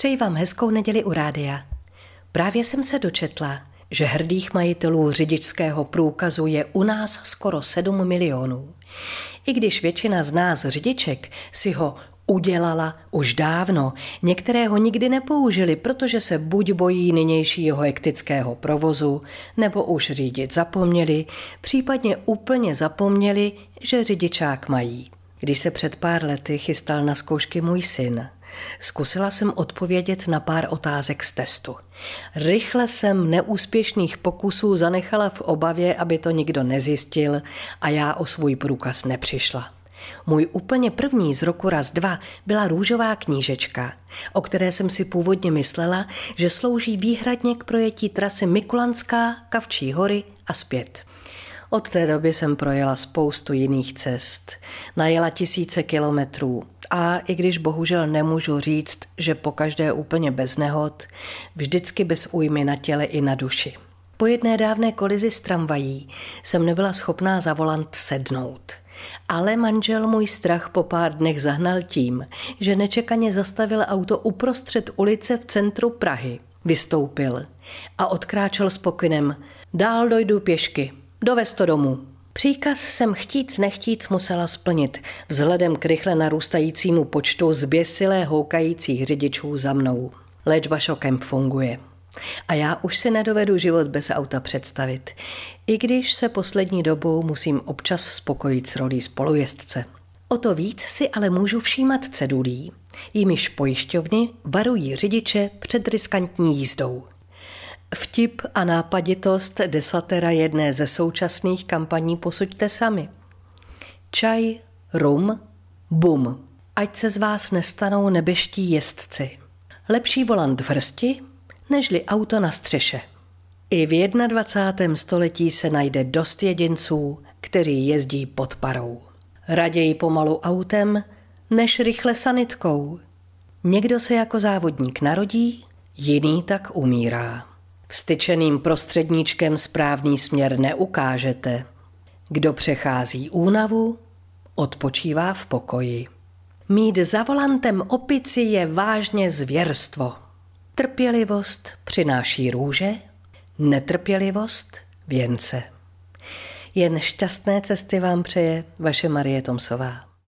Přeji vám hezkou neděli u rádia. Právě jsem se dočetla, že hrdých majitelů řidičského průkazu je u nás skoro 7 milionů. I když většina z nás řidiček si ho udělala už dávno, některé ho nikdy nepoužili, protože se buď bojí nynějšího hektického provozu, nebo už řídit zapomněli, případně úplně zapomněli, že řidičák mají. Když se před pár lety chystal na zkoušky můj syn, Zkusila jsem odpovědět na pár otázek z testu. Rychle jsem neúspěšných pokusů zanechala v obavě, aby to nikdo nezjistil a já o svůj průkaz nepřišla. Můj úplně první z roku raz dva byla růžová knížečka, o které jsem si původně myslela, že slouží výhradně k projetí trasy Mikulanská, Kavčí hory a zpět. Od té doby jsem projela spoustu jiných cest, najela tisíce kilometrů a i když bohužel nemůžu říct, že po každé úplně bez nehod, vždycky bez újmy na těle i na duši. Po jedné dávné kolizi s tramvají jsem nebyla schopná za volant sednout. Ale manžel můj strach po pár dnech zahnal tím, že nečekaně zastavil auto uprostřed ulice v centru Prahy. Vystoupil a odkráčel s pokynem. Dál dojdu pěšky. Dovez to domů. Příkaz jsem chtíc nechtíc musela splnit vzhledem k rychle narůstajícímu počtu zběsilé houkajících řidičů za mnou. Léčba šokem funguje. A já už si nedovedu život bez auta představit, i když se poslední dobou musím občas spokojit s rolí spolujezdce. O to víc si ale můžu všímat cedulí, jimiž pojišťovny varují řidiče před riskantní jízdou. Vtip a nápaditost desatera jedné ze současných kampaní posuďte sami. Čaj, rum, bum. Ať se z vás nestanou nebeští jezdci. Lepší volant v hrsti, nežli auto na střeše. I v 21. století se najde dost jedinců, kteří jezdí pod parou. Raději pomalu autem, než rychle sanitkou. Někdo se jako závodník narodí, jiný tak umírá. Vstyčeným prostředníčkem správný směr neukážete. Kdo přechází únavu, odpočívá v pokoji. Mít za volantem opici je vážně zvěrstvo. Trpělivost přináší růže, netrpělivost věnce. Jen šťastné cesty vám přeje vaše Marie Tomsová.